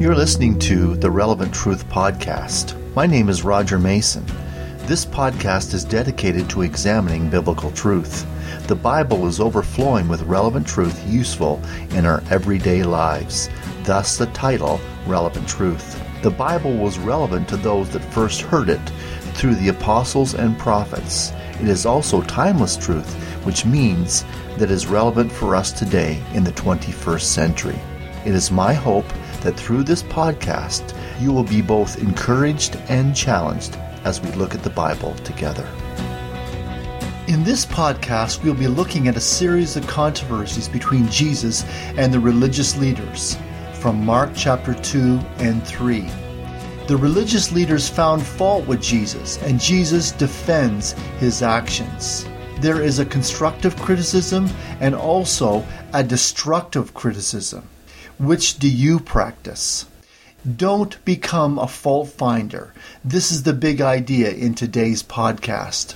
You're listening to the Relevant Truth Podcast. My name is Roger Mason. This podcast is dedicated to examining biblical truth. The Bible is overflowing with relevant truth useful in our everyday lives. Thus, the title, Relevant Truth. The Bible was relevant to those that first heard it through the apostles and prophets. It is also timeless truth, which means that is relevant for us today in the 21st century. It is my hope that through this podcast, you will be both encouraged and challenged as we look at the Bible together. In this podcast, we'll be looking at a series of controversies between Jesus and the religious leaders from Mark chapter 2 and 3. The religious leaders found fault with Jesus, and Jesus defends his actions. There is a constructive criticism and also a destructive criticism. Which do you practice? Don't become a fault finder. This is the big idea in today's podcast.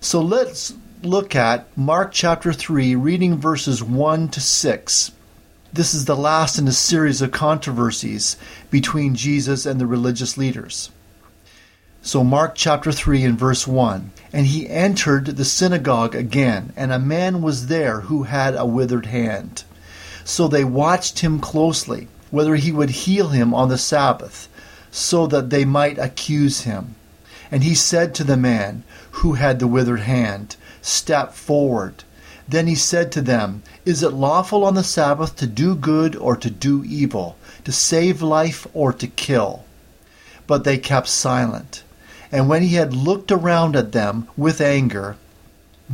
So let's look at Mark chapter 3, reading verses 1 to 6. This is the last in a series of controversies between Jesus and the religious leaders. So, Mark chapter 3 and verse 1 And he entered the synagogue again, and a man was there who had a withered hand. So they watched him closely, whether he would heal him on the Sabbath, so that they might accuse him. And he said to the man who had the withered hand, Step forward. Then he said to them, Is it lawful on the Sabbath to do good or to do evil, to save life or to kill? But they kept silent. And when he had looked around at them with anger,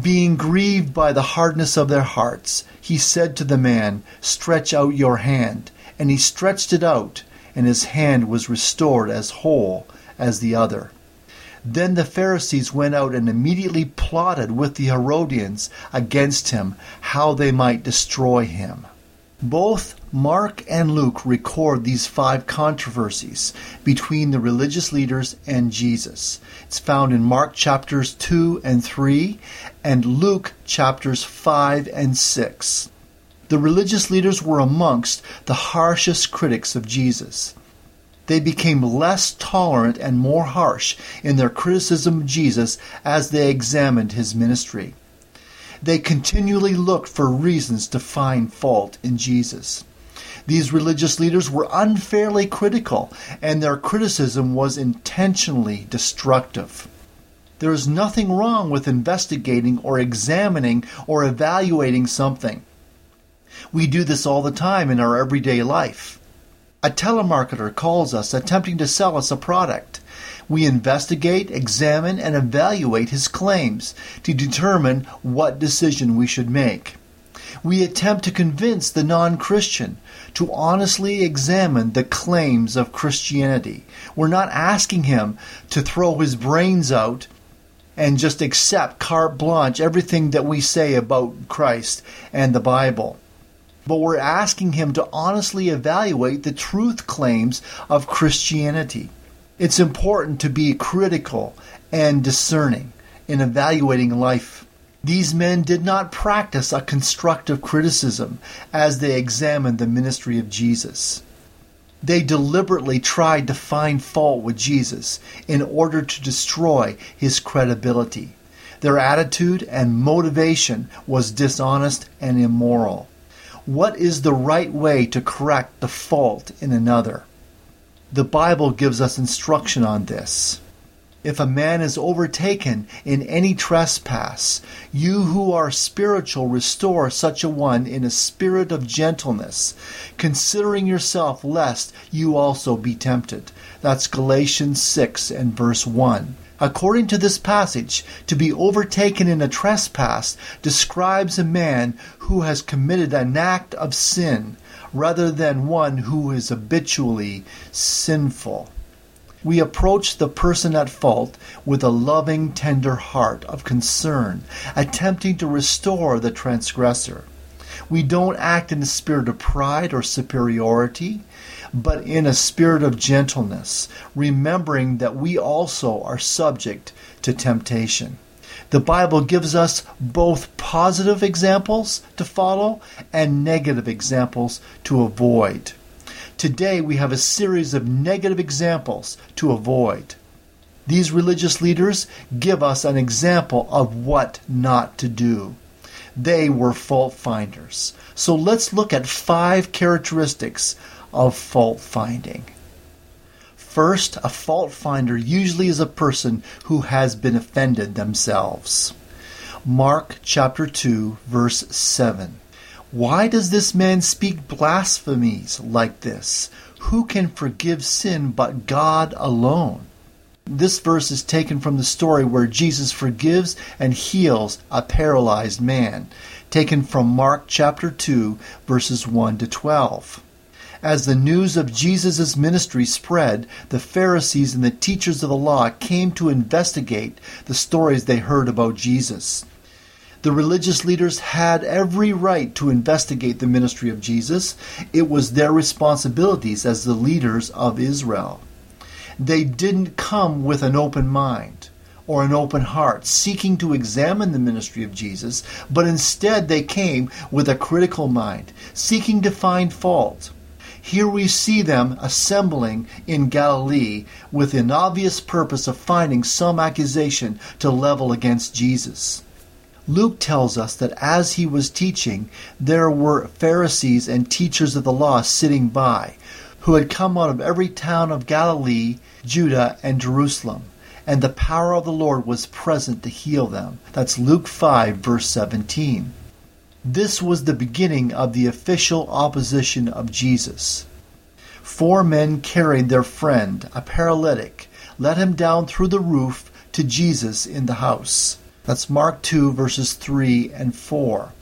being grieved by the hardness of their hearts, he said to the man, Stretch out your hand. And he stretched it out, and his hand was restored as whole as the other. Then the Pharisees went out and immediately plotted with the Herodians against him how they might destroy him. Both Mark and Luke record these five controversies between the religious leaders and Jesus. It's found in Mark chapters 2 and 3 and Luke chapters 5 and 6. The religious leaders were amongst the harshest critics of Jesus. They became less tolerant and more harsh in their criticism of Jesus as they examined his ministry. They continually looked for reasons to find fault in Jesus. These religious leaders were unfairly critical, and their criticism was intentionally destructive. There is nothing wrong with investigating or examining or evaluating something. We do this all the time in our everyday life. A telemarketer calls us attempting to sell us a product. We investigate, examine, and evaluate his claims to determine what decision we should make. We attempt to convince the non Christian to honestly examine the claims of Christianity. We're not asking him to throw his brains out and just accept carte blanche everything that we say about Christ and the Bible. But we're asking him to honestly evaluate the truth claims of Christianity. It's important to be critical and discerning in evaluating life. These men did not practice a constructive criticism as they examined the ministry of Jesus. They deliberately tried to find fault with Jesus in order to destroy his credibility. Their attitude and motivation was dishonest and immoral. What is the right way to correct the fault in another? The Bible gives us instruction on this. If a man is overtaken in any trespass, you who are spiritual restore such a one in a spirit of gentleness, considering yourself lest you also be tempted. That's Galatians 6 and verse 1. According to this passage, to be overtaken in a trespass describes a man who has committed an act of sin rather than one who is habitually sinful. We approach the person at fault with a loving, tender heart of concern, attempting to restore the transgressor. We don't act in a spirit of pride or superiority, but in a spirit of gentleness, remembering that we also are subject to temptation. The Bible gives us both positive examples to follow and negative examples to avoid. Today we have a series of negative examples to avoid. These religious leaders give us an example of what not to do. They were fault finders. So let's look at five characteristics of fault finding. First, a fault finder usually is a person who has been offended themselves. Mark chapter 2, verse 7. Why does this man speak blasphemies like this? Who can forgive sin but God alone? This verse is taken from the story where Jesus forgives and heals a paralyzed man, taken from Mark chapter 2, verses 1 to 12. As the news of Jesus' ministry spread, the Pharisees and the teachers of the law came to investigate the stories they heard about Jesus. The religious leaders had every right to investigate the ministry of Jesus. It was their responsibilities as the leaders of Israel. They didn't come with an open mind or an open heart, seeking to examine the ministry of Jesus, but instead they came with a critical mind, seeking to find fault. Here we see them assembling in Galilee with an obvious purpose of finding some accusation to level against Jesus. Luke tells us that as he was teaching, there were Pharisees and teachers of the law sitting by, who had come out of every town of Galilee, Judah, and Jerusalem, and the power of the Lord was present to heal them. That's Luke 5, verse 17. This was the beginning of the official opposition of Jesus. Four men carried their friend, a paralytic, let him down through the roof to Jesus in the house. That's Mark 2, verses 3 and 4.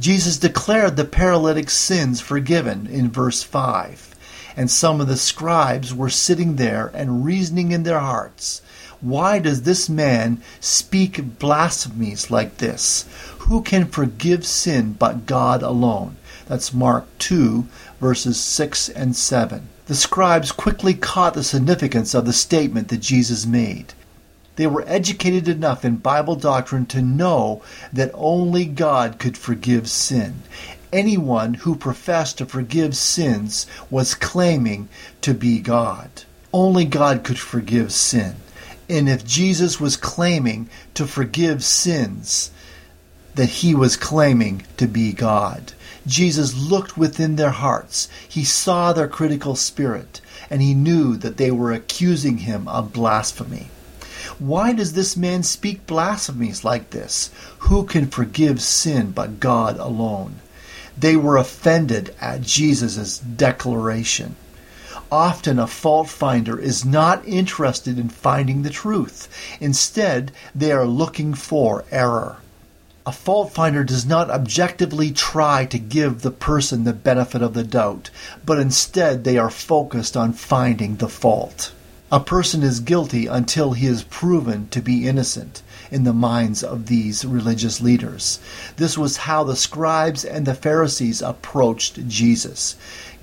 Jesus declared the paralytic's sins forgiven in verse 5 and some of the scribes were sitting there and reasoning in their hearts, Why does this man speak blasphemies like this? Who can forgive sin but God alone? That's Mark 2, verses 6 and 7. The scribes quickly caught the significance of the statement that Jesus made. They were educated enough in Bible doctrine to know that only God could forgive sin, anyone who professed to forgive sins was claiming to be God. Only God could forgive sin. And if Jesus was claiming to forgive sins, that he was claiming to be God. Jesus looked within their hearts. He saw their critical spirit, and he knew that they were accusing him of blasphemy. Why does this man speak blasphemies like this? Who can forgive sin but God alone? They were offended at Jesus' declaration. Often a fault finder is not interested in finding the truth. Instead, they are looking for error. A fault finder does not objectively try to give the person the benefit of the doubt, but instead they are focused on finding the fault. A person is guilty until he is proven to be innocent in the minds of these religious leaders. This was how the scribes and the Pharisees approached Jesus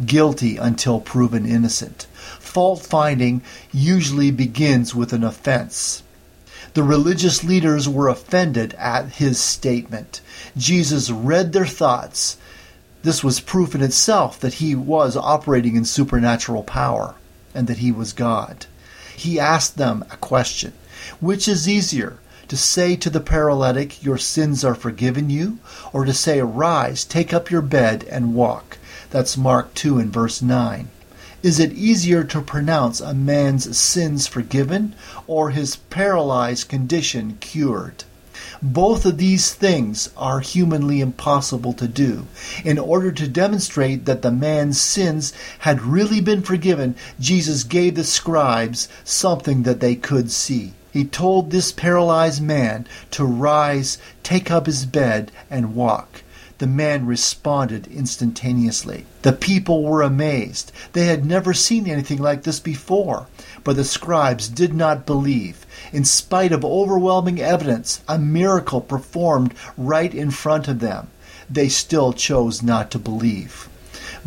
guilty until proven innocent. Fault finding usually begins with an offense. The religious leaders were offended at his statement. Jesus read their thoughts. This was proof in itself that he was operating in supernatural power and that he was God he asked them a question Which is easier, to say to the paralytic, Your sins are forgiven you, or to say, Arise, take up your bed, and walk? That's Mark 2 and verse 9. Is it easier to pronounce a man's sins forgiven or his paralyzed condition cured? Both of these things are humanly impossible to do. In order to demonstrate that the man's sins had really been forgiven, Jesus gave the scribes something that they could see. He told this paralyzed man to rise, take up his bed, and walk. The man responded instantaneously. The people were amazed. They had never seen anything like this before. But the scribes did not believe. In spite of overwhelming evidence, a miracle performed right in front of them, they still chose not to believe.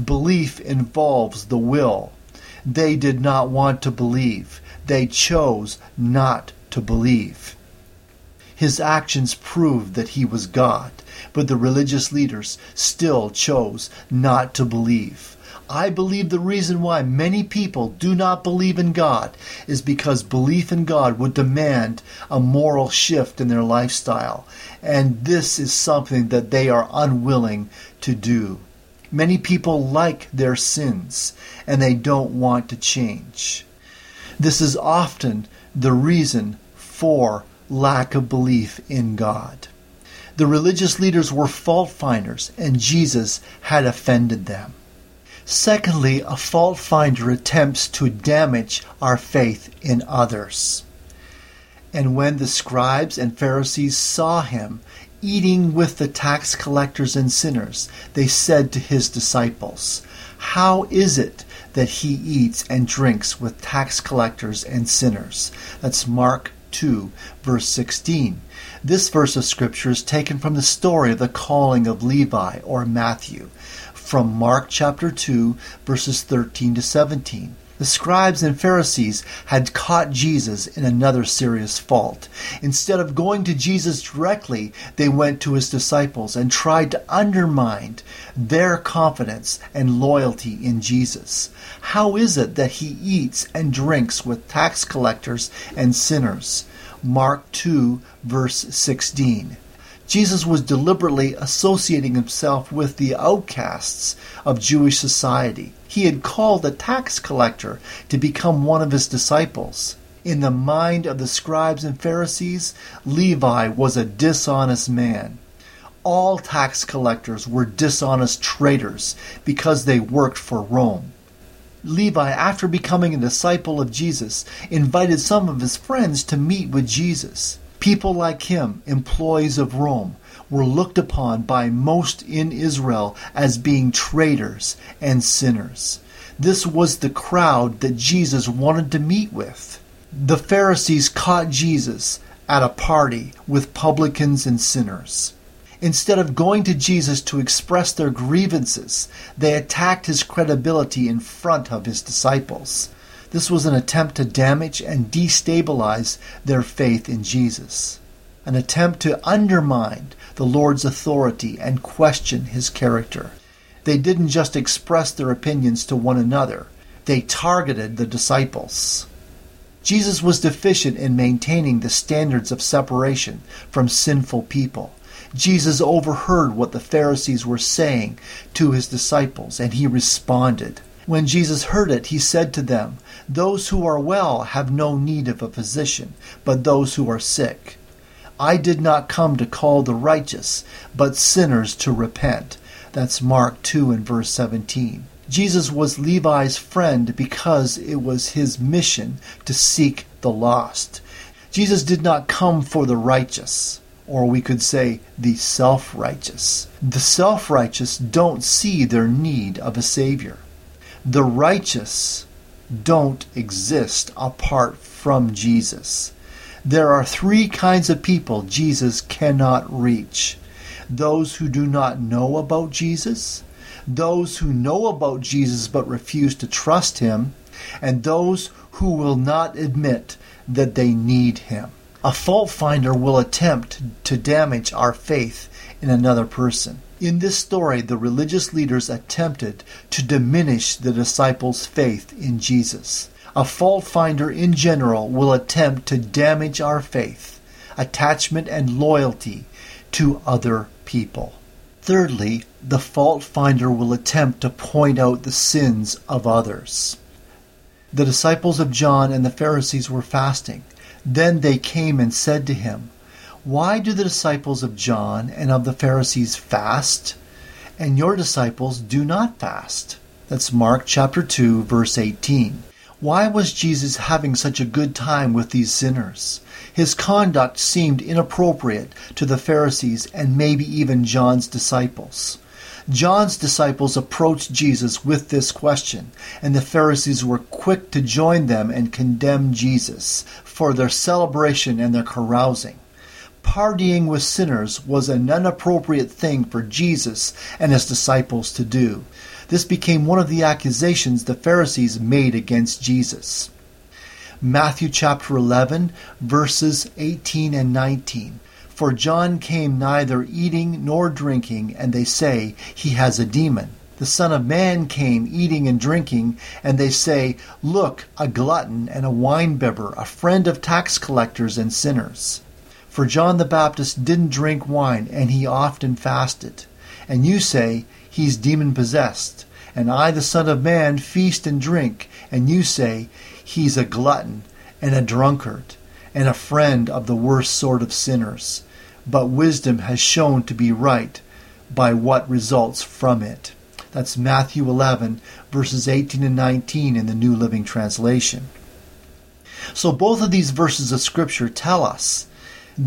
Belief involves the will. They did not want to believe. They chose not to believe. His actions proved that he was God, but the religious leaders still chose not to believe. I believe the reason why many people do not believe in God is because belief in God would demand a moral shift in their lifestyle, and this is something that they are unwilling to do. Many people like their sins and they don't want to change. This is often the reason for lack of belief in God. The religious leaders were fault finders, and Jesus had offended them. Secondly, a fault finder attempts to damage our faith in others. And when the scribes and Pharisees saw him eating with the tax collectors and sinners, they said to his disciples, How is it that he eats and drinks with tax collectors and sinners? That's Mark 2, verse 16. This verse of Scripture is taken from the story of the calling of Levi or Matthew from Mark chapter 2, verses 13 to 17. The scribes and Pharisees had caught Jesus in another serious fault. Instead of going to Jesus directly, they went to his disciples and tried to undermine their confidence and loyalty in Jesus. How is it that he eats and drinks with tax collectors and sinners? Mark 2, verse 16. Jesus was deliberately associating himself with the outcasts of Jewish society. He had called a tax collector to become one of his disciples. In the mind of the scribes and Pharisees, Levi was a dishonest man. All tax collectors were dishonest traitors because they worked for Rome. Levi, after becoming a disciple of Jesus, invited some of his friends to meet with Jesus. People like him, employees of Rome, were looked upon by most in Israel as being traitors and sinners. This was the crowd that Jesus wanted to meet with. The Pharisees caught Jesus at a party with publicans and sinners. Instead of going to Jesus to express their grievances, they attacked his credibility in front of his disciples. This was an attempt to damage and destabilize their faith in Jesus, an attempt to undermine the Lord's authority and question his character. They didn't just express their opinions to one another, they targeted the disciples. Jesus was deficient in maintaining the standards of separation from sinful people. Jesus overheard what the Pharisees were saying to his disciples, and he responded. When Jesus heard it, he said to them, Those who are well have no need of a physician, but those who are sick. I did not come to call the righteous, but sinners to repent. That's Mark 2 and verse 17. Jesus was Levi's friend because it was his mission to seek the lost. Jesus did not come for the righteous, or we could say the self righteous. The self righteous don't see their need of a Savior. The righteous don't exist apart from Jesus. There are three kinds of people Jesus cannot reach those who do not know about Jesus, those who know about Jesus but refuse to trust him, and those who will not admit that they need him. A fault finder will attempt to damage our faith in another person. In this story, the religious leaders attempted to diminish the disciples' faith in Jesus. A fault finder in general will attempt to damage our faith, attachment, and loyalty to other people. Thirdly, the fault finder will attempt to point out the sins of others. The disciples of John and the Pharisees were fasting. Then they came and said to him, why do the disciples of John and of the Pharisees fast, and your disciples do not fast? That's Mark chapter 2, verse 18. Why was Jesus having such a good time with these sinners? His conduct seemed inappropriate to the Pharisees and maybe even John's disciples. John's disciples approached Jesus with this question, and the Pharisees were quick to join them and condemn Jesus for their celebration and their carousing partying with sinners was an inappropriate thing for Jesus and his disciples to do. This became one of the accusations the Pharisees made against Jesus. Matthew chapter 11, verses 18 and 19. For John came neither eating nor drinking, and they say he has a demon. The Son of Man came eating and drinking, and they say, Look, a glutton and a winebibber, a friend of tax collectors and sinners. For John the Baptist didn't drink wine, and he often fasted. And you say, He's demon possessed. And I, the Son of Man, feast and drink, and you say, He's a glutton and a drunkard, and a friend of the worst sort of sinners. But wisdom has shown to be right by what results from it. That's Matthew 11, verses 18 and 19 in the New Living Translation. So both of these verses of Scripture tell us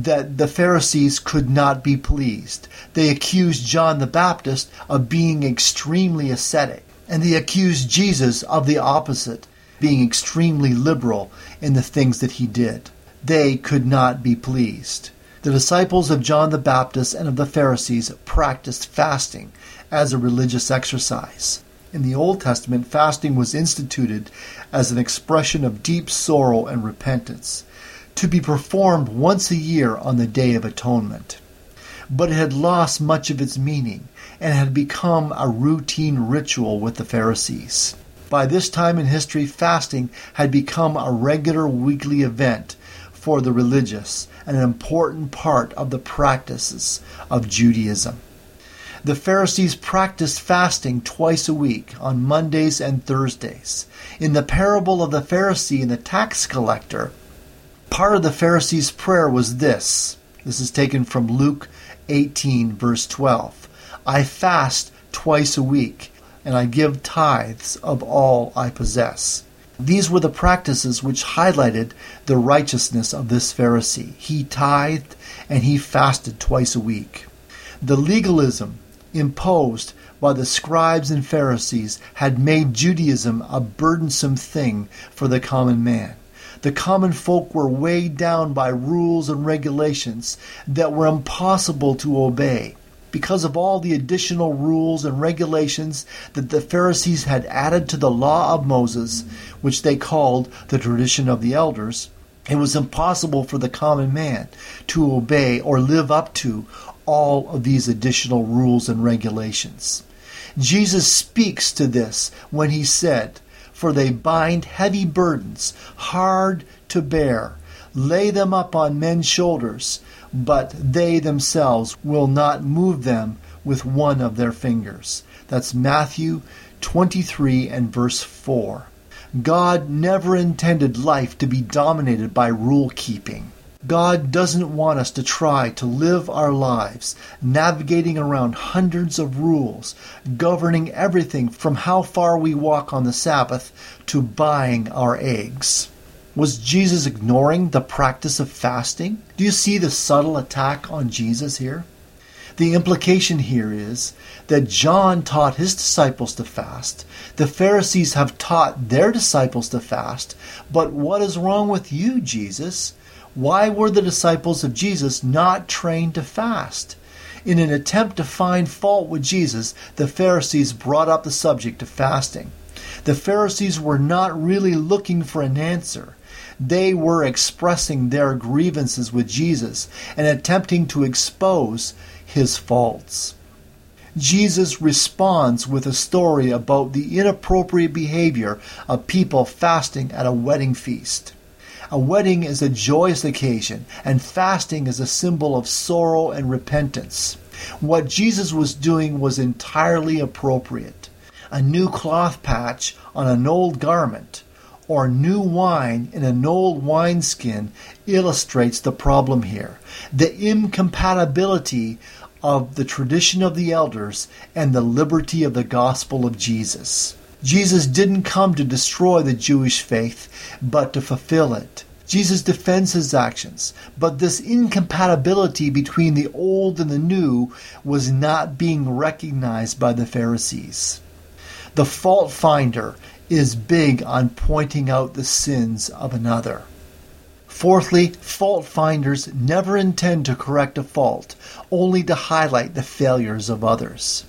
that the Pharisees could not be pleased. They accused John the Baptist of being extremely ascetic, and they accused Jesus of the opposite, being extremely liberal in the things that he did. They could not be pleased. The disciples of John the Baptist and of the Pharisees practiced fasting as a religious exercise. In the Old Testament, fasting was instituted as an expression of deep sorrow and repentance to be performed once a year on the Day of Atonement. But it had lost much of its meaning and had become a routine ritual with the Pharisees. By this time in history, fasting had become a regular weekly event for the religious and an important part of the practices of Judaism. The Pharisees practiced fasting twice a week, on Mondays and Thursdays. In the parable of the Pharisee and the tax collector, Part of the Pharisees' prayer was this. This is taken from Luke 18, verse 12. I fast twice a week, and I give tithes of all I possess. These were the practices which highlighted the righteousness of this Pharisee. He tithed and he fasted twice a week. The legalism imposed by the scribes and Pharisees had made Judaism a burdensome thing for the common man. The common folk were weighed down by rules and regulations that were impossible to obey. Because of all the additional rules and regulations that the Pharisees had added to the law of Moses, which they called the tradition of the elders, it was impossible for the common man to obey or live up to all of these additional rules and regulations. Jesus speaks to this when he said, for they bind heavy burdens, hard to bear, lay them up on men's shoulders, but they themselves will not move them with one of their fingers. That's Matthew 23 and verse 4. God never intended life to be dominated by rule keeping. God doesn't want us to try to live our lives navigating around hundreds of rules, governing everything from how far we walk on the Sabbath to buying our eggs. Was Jesus ignoring the practice of fasting? Do you see the subtle attack on Jesus here? The implication here is that John taught his disciples to fast. The Pharisees have taught their disciples to fast. But what is wrong with you, Jesus? Why were the disciples of Jesus not trained to fast? In an attempt to find fault with Jesus, the Pharisees brought up the subject of fasting. The Pharisees were not really looking for an answer. They were expressing their grievances with Jesus and attempting to expose his faults. Jesus responds with a story about the inappropriate behavior of people fasting at a wedding feast. A wedding is a joyous occasion, and fasting is a symbol of sorrow and repentance. What Jesus was doing was entirely appropriate. A new cloth patch on an old garment or new wine in an old wineskin illustrates the problem here. The incompatibility of the tradition of the elders and the liberty of the gospel of Jesus. Jesus didn't come to destroy the Jewish faith, but to fulfill it. Jesus defends his actions, but this incompatibility between the old and the new was not being recognized by the Pharisees. The fault finder is big on pointing out the sins of another. Fourthly, fault finders never intend to correct a fault, only to highlight the failures of others.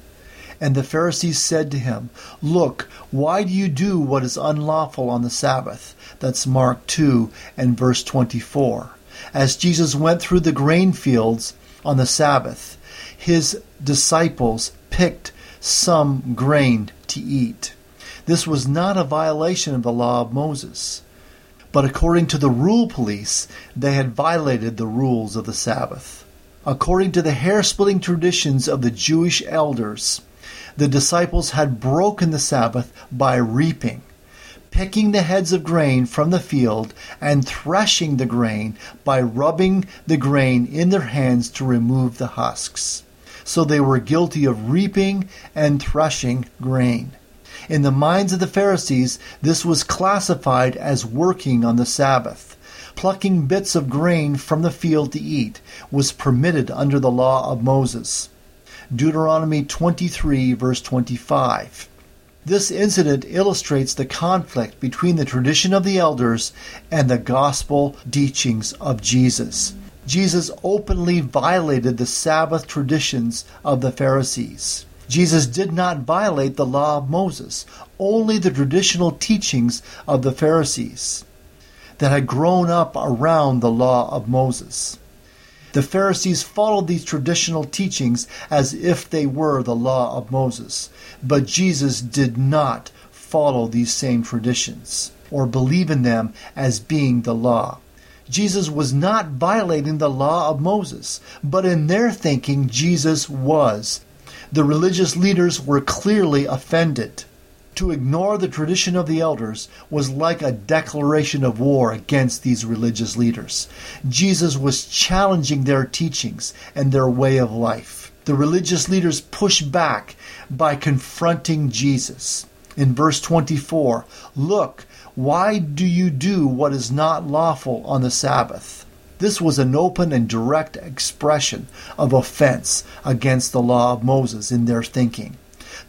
And the Pharisees said to him, Look, why do you do what is unlawful on the Sabbath? That's Mark 2 and verse 24. As Jesus went through the grain fields on the Sabbath, his disciples picked some grain to eat. This was not a violation of the law of Moses. But according to the rule police, they had violated the rules of the Sabbath. According to the hair splitting traditions of the Jewish elders, the disciples had broken the Sabbath by reaping, picking the heads of grain from the field, and threshing the grain by rubbing the grain in their hands to remove the husks. So they were guilty of reaping and threshing grain. In the minds of the Pharisees, this was classified as working on the Sabbath plucking bits of grain from the field to eat was permitted under the law of Moses. Deuteronomy 23, verse 25. This incident illustrates the conflict between the tradition of the elders and the gospel teachings of Jesus. Jesus openly violated the Sabbath traditions of the Pharisees. Jesus did not violate the law of Moses, only the traditional teachings of the Pharisees that had grown up around the law of Moses. The Pharisees followed these traditional teachings as if they were the law of Moses, but Jesus did not follow these same traditions or believe in them as being the law. Jesus was not violating the law of Moses, but in their thinking, Jesus was. The religious leaders were clearly offended. To ignore the tradition of the elders was like a declaration of war against these religious leaders. Jesus was challenging their teachings and their way of life. The religious leaders pushed back by confronting Jesus. In verse 24, Look, why do you do what is not lawful on the Sabbath? This was an open and direct expression of offense against the law of Moses in their thinking.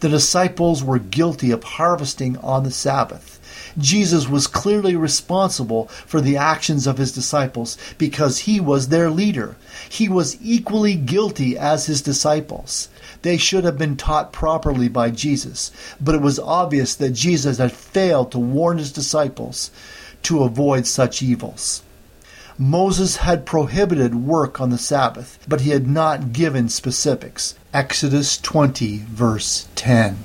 The disciples were guilty of harvesting on the Sabbath. Jesus was clearly responsible for the actions of his disciples because he was their leader. He was equally guilty as his disciples. They should have been taught properly by Jesus, but it was obvious that Jesus had failed to warn his disciples to avoid such evils. Moses had prohibited work on the Sabbath, but he had not given specifics. Exodus 20, verse 10.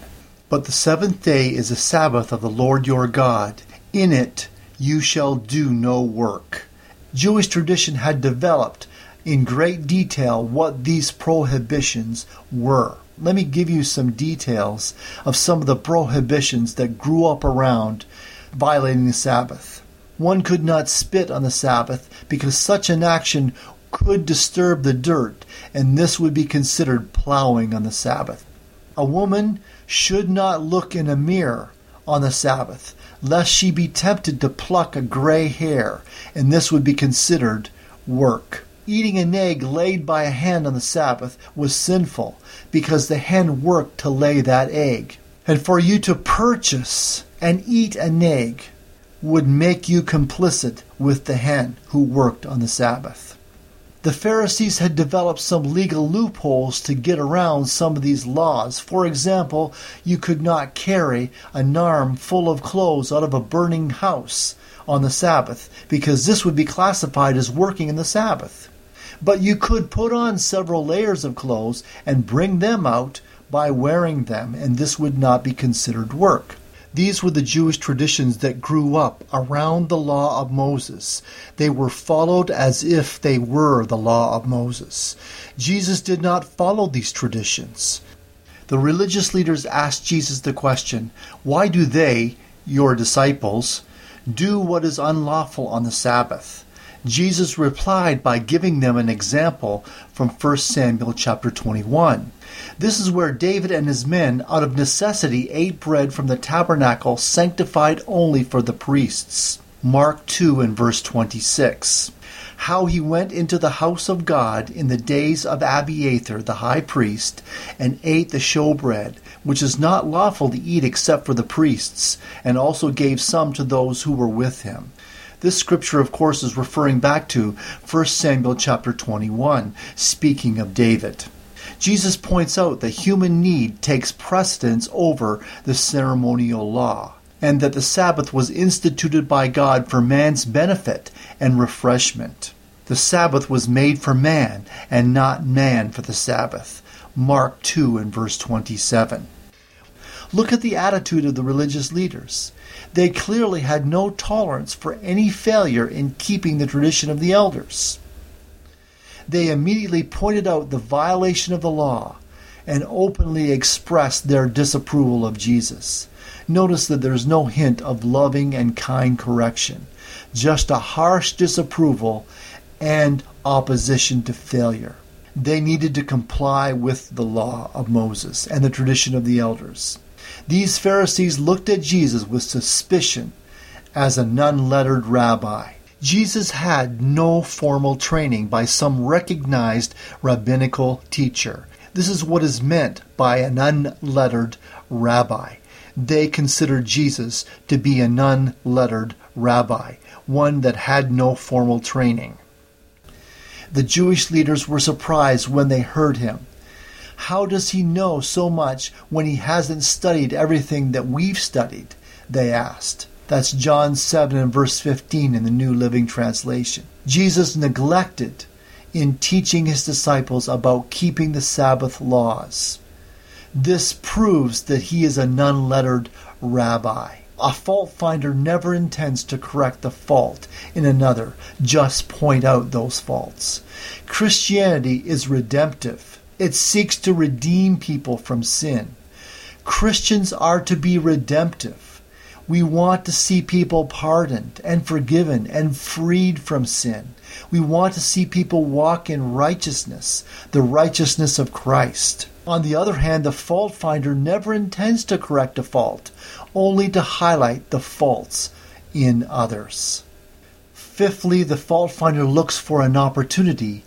But the seventh day is a Sabbath of the Lord your God. In it you shall do no work. Jewish tradition had developed in great detail what these prohibitions were. Let me give you some details of some of the prohibitions that grew up around violating the Sabbath. One could not spit on the Sabbath because such an action could disturb the dirt, and this would be considered plowing on the Sabbath. A woman should not look in a mirror on the Sabbath, lest she be tempted to pluck a gray hair, and this would be considered work. Eating an egg laid by a hen on the Sabbath was sinful because the hen worked to lay that egg. And for you to purchase and eat an egg would make you complicit with the hen who worked on the Sabbath. The Pharisees had developed some legal loopholes to get around some of these laws. For example, you could not carry a narm full of clothes out of a burning house on the Sabbath because this would be classified as working in the Sabbath. But you could put on several layers of clothes and bring them out by wearing them, and this would not be considered work. These were the Jewish traditions that grew up around the law of Moses. They were followed as if they were the law of Moses. Jesus did not follow these traditions. The religious leaders asked Jesus the question, Why do they, your disciples, do what is unlawful on the Sabbath? Jesus replied by giving them an example from 1 Samuel chapter 21. This is where David and his men, out of necessity, ate bread from the tabernacle sanctified only for the priests. Mark 2 and verse 26. How he went into the house of God in the days of Abiathar the high priest, and ate the showbread, which is not lawful to eat except for the priests, and also gave some to those who were with him. This scripture, of course, is referring back to 1 Samuel chapter 21, speaking of David. Jesus points out that human need takes precedence over the ceremonial law, and that the Sabbath was instituted by God for man's benefit and refreshment. The Sabbath was made for man, and not man for the Sabbath. Mark 2 and verse 27. Look at the attitude of the religious leaders. They clearly had no tolerance for any failure in keeping the tradition of the elders. They immediately pointed out the violation of the law and openly expressed their disapproval of Jesus. Notice that there's no hint of loving and kind correction, just a harsh disapproval and opposition to failure. They needed to comply with the law of Moses and the tradition of the elders. These Pharisees looked at Jesus with suspicion as an unlettered rabbi. Jesus had no formal training by some recognized rabbinical teacher. This is what is meant by an unlettered rabbi. They considered Jesus to be an unlettered rabbi, one that had no formal training. The Jewish leaders were surprised when they heard him. How does he know so much when he hasn't studied everything that we've studied? They asked. That's John 7 and verse 15 in the New Living Translation. Jesus neglected in teaching his disciples about keeping the Sabbath laws. This proves that he is a non lettered rabbi. A fault finder never intends to correct the fault in another, just point out those faults. Christianity is redemptive. It seeks to redeem people from sin. Christians are to be redemptive. We want to see people pardoned and forgiven and freed from sin. We want to see people walk in righteousness, the righteousness of Christ. On the other hand, the fault finder never intends to correct a fault, only to highlight the faults in others. Fifthly, the fault finder looks for an opportunity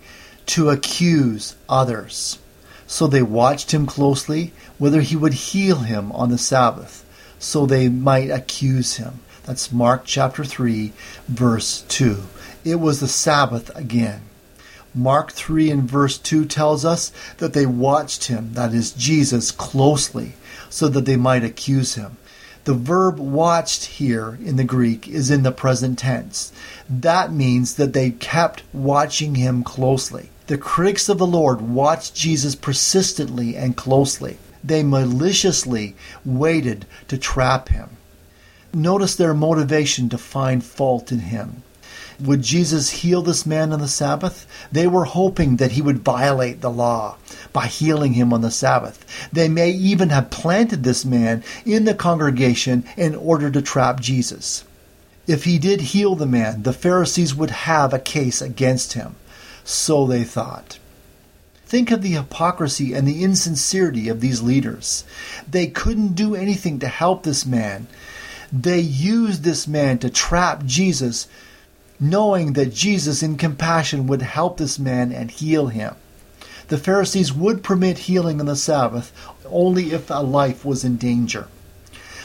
to accuse others. So they watched him closely, whether he would heal him on the Sabbath, so they might accuse him. That's Mark chapter 3, verse 2. It was the Sabbath again. Mark 3 and verse 2 tells us that they watched him, that is, Jesus, closely, so that they might accuse him. The verb watched here in the Greek is in the present tense. That means that they kept watching him closely. The critics of the Lord watched Jesus persistently and closely. They maliciously waited to trap him. Notice their motivation to find fault in him. Would Jesus heal this man on the Sabbath? They were hoping that he would violate the law by healing him on the Sabbath. They may even have planted this man in the congregation in order to trap Jesus. If he did heal the man, the Pharisees would have a case against him. So they thought. Think of the hypocrisy and the insincerity of these leaders. They couldn't do anything to help this man. They used this man to trap Jesus, knowing that Jesus, in compassion, would help this man and heal him. The Pharisees would permit healing on the Sabbath only if a life was in danger.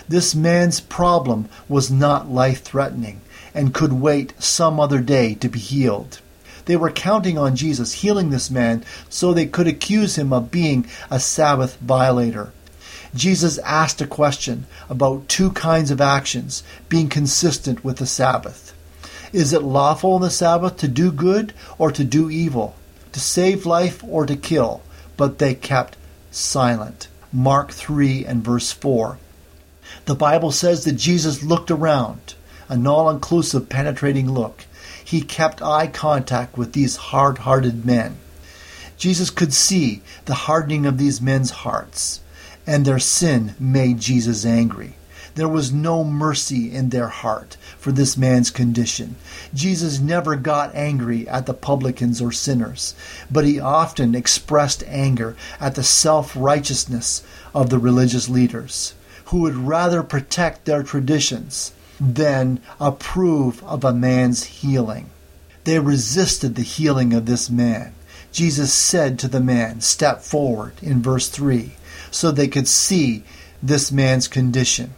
This man's problem was not life threatening and could wait some other day to be healed. They were counting on Jesus healing this man so they could accuse him of being a Sabbath violator. Jesus asked a question about two kinds of actions being consistent with the Sabbath. Is it lawful on the Sabbath to do good or to do evil, to save life or to kill? But they kept silent. Mark 3 and verse 4. The Bible says that Jesus looked around, an all inclusive, penetrating look he kept eye contact with these hard hearted men. Jesus could see the hardening of these men's hearts, and their sin made Jesus angry. There was no mercy in their heart for this man's condition. Jesus never got angry at the publicans or sinners, but he often expressed anger at the self righteousness of the religious leaders, who would rather protect their traditions than approve of a man's healing. They resisted the healing of this man. Jesus said to the man, Step forward, in verse 3, so they could see this man's condition.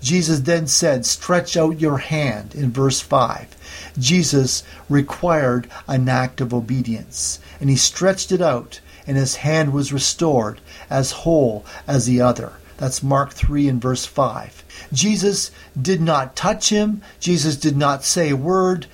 Jesus then said, Stretch out your hand, in verse 5. Jesus required an act of obedience, and he stretched it out, and his hand was restored as whole as the other. That's Mark 3 and verse 5. Jesus did not touch him. Jesus did not say a word.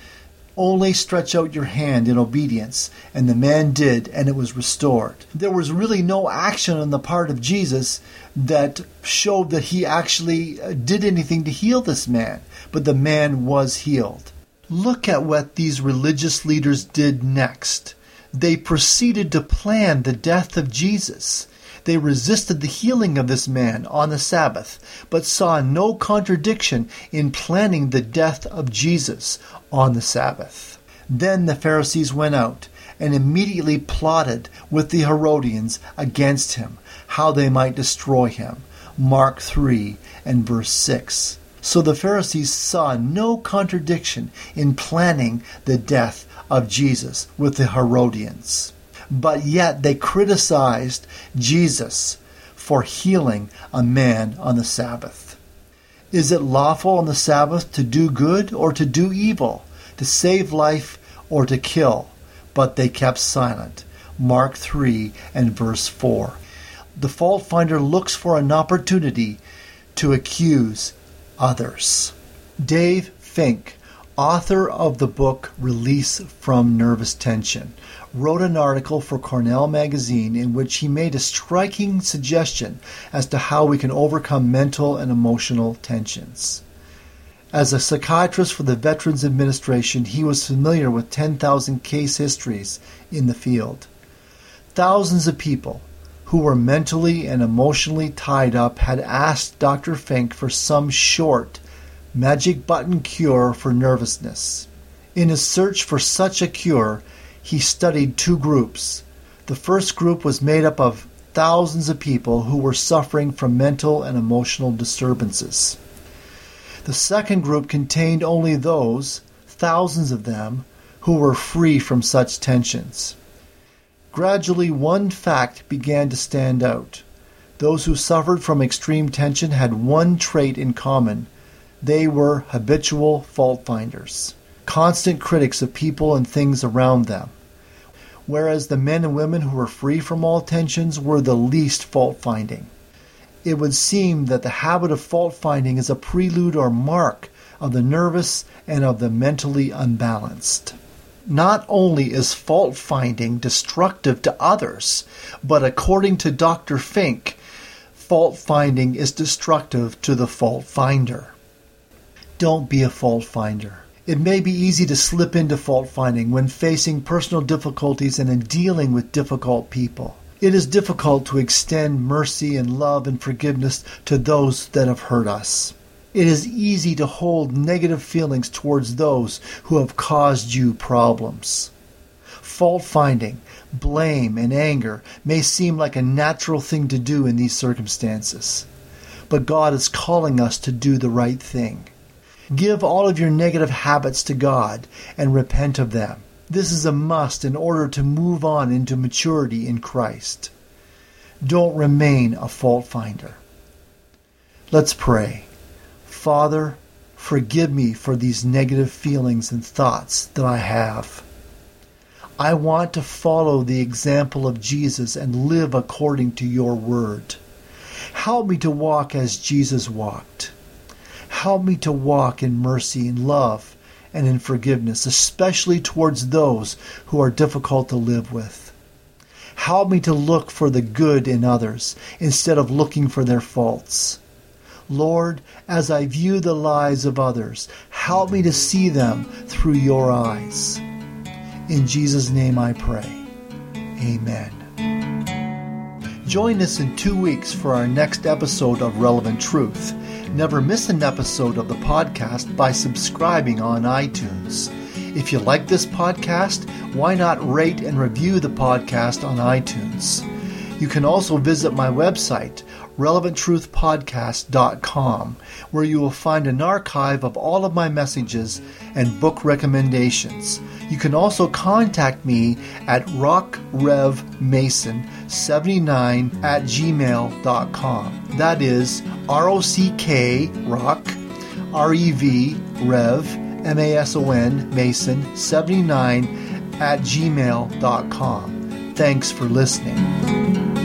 Only stretch out your hand in obedience. And the man did, and it was restored. There was really no action on the part of Jesus that showed that he actually uh, did anything to heal this man, but the man was healed. Look at what these religious leaders did next. They proceeded to plan the death of Jesus. They resisted the healing of this man on the Sabbath, but saw no contradiction in planning the death of Jesus on the Sabbath. Then the Pharisees went out and immediately plotted with the Herodians against him, how they might destroy him. Mark 3 and verse 6. So the Pharisees saw no contradiction in planning the death of Jesus with the Herodians but yet they criticized Jesus for healing a man on the Sabbath. Is it lawful on the Sabbath to do good or to do evil, to save life or to kill? But they kept silent. Mark 3 and verse 4. The fault finder looks for an opportunity to accuse others. Dave Fink, author of the book Release from Nervous Tension, wrote an article for Coronet magazine in which he made a striking suggestion as to how we can overcome mental and emotional tensions. As a psychiatrist for the Veterans Administration, he was familiar with 10,000 case histories in the field. Thousands of people who were mentally and emotionally tied up had asked Dr. Fink for some short, magic button cure for nervousness. In his search for such a cure, he studied two groups. The first group was made up of thousands of people who were suffering from mental and emotional disturbances. The second group contained only those, thousands of them, who were free from such tensions. Gradually, one fact began to stand out. Those who suffered from extreme tension had one trait in common they were habitual fault finders, constant critics of people and things around them whereas the men and women who were free from all tensions were the least fault finding. It would seem that the habit of fault finding is a prelude or mark of the nervous and of the mentally unbalanced. Not only is fault finding destructive to others, but according to Dr. Fink, fault finding is destructive to the fault finder. Don't be a fault finder. It may be easy to slip into fault finding when facing personal difficulties and in dealing with difficult people. It is difficult to extend mercy and love and forgiveness to those that have hurt us. It is easy to hold negative feelings towards those who have caused you problems. Fault finding, blame, and anger may seem like a natural thing to do in these circumstances. But God is calling us to do the right thing. Give all of your negative habits to God and repent of them. This is a must in order to move on into maturity in Christ. Don't remain a fault finder. Let's pray. Father, forgive me for these negative feelings and thoughts that I have. I want to follow the example of Jesus and live according to your word. Help me to walk as Jesus walked. Help me to walk in mercy and love and in forgiveness, especially towards those who are difficult to live with. Help me to look for the good in others instead of looking for their faults. Lord, as I view the lives of others, help me to see them through your eyes. In Jesus' name I pray. Amen. Join us in two weeks for our next episode of Relevant Truth Never miss an episode of the podcast by subscribing on iTunes. If you like this podcast, why not rate and review the podcast on iTunes? You can also visit my website, relevanttruthpodcast.com, where you will find an archive of all of my messages and book recommendations. You can also contact me at rockrevmason79 at gmail.com. That is R O C K, rock, R E V, rev, M A S O N, mason, 79 at gmail.com. Thanks for listening.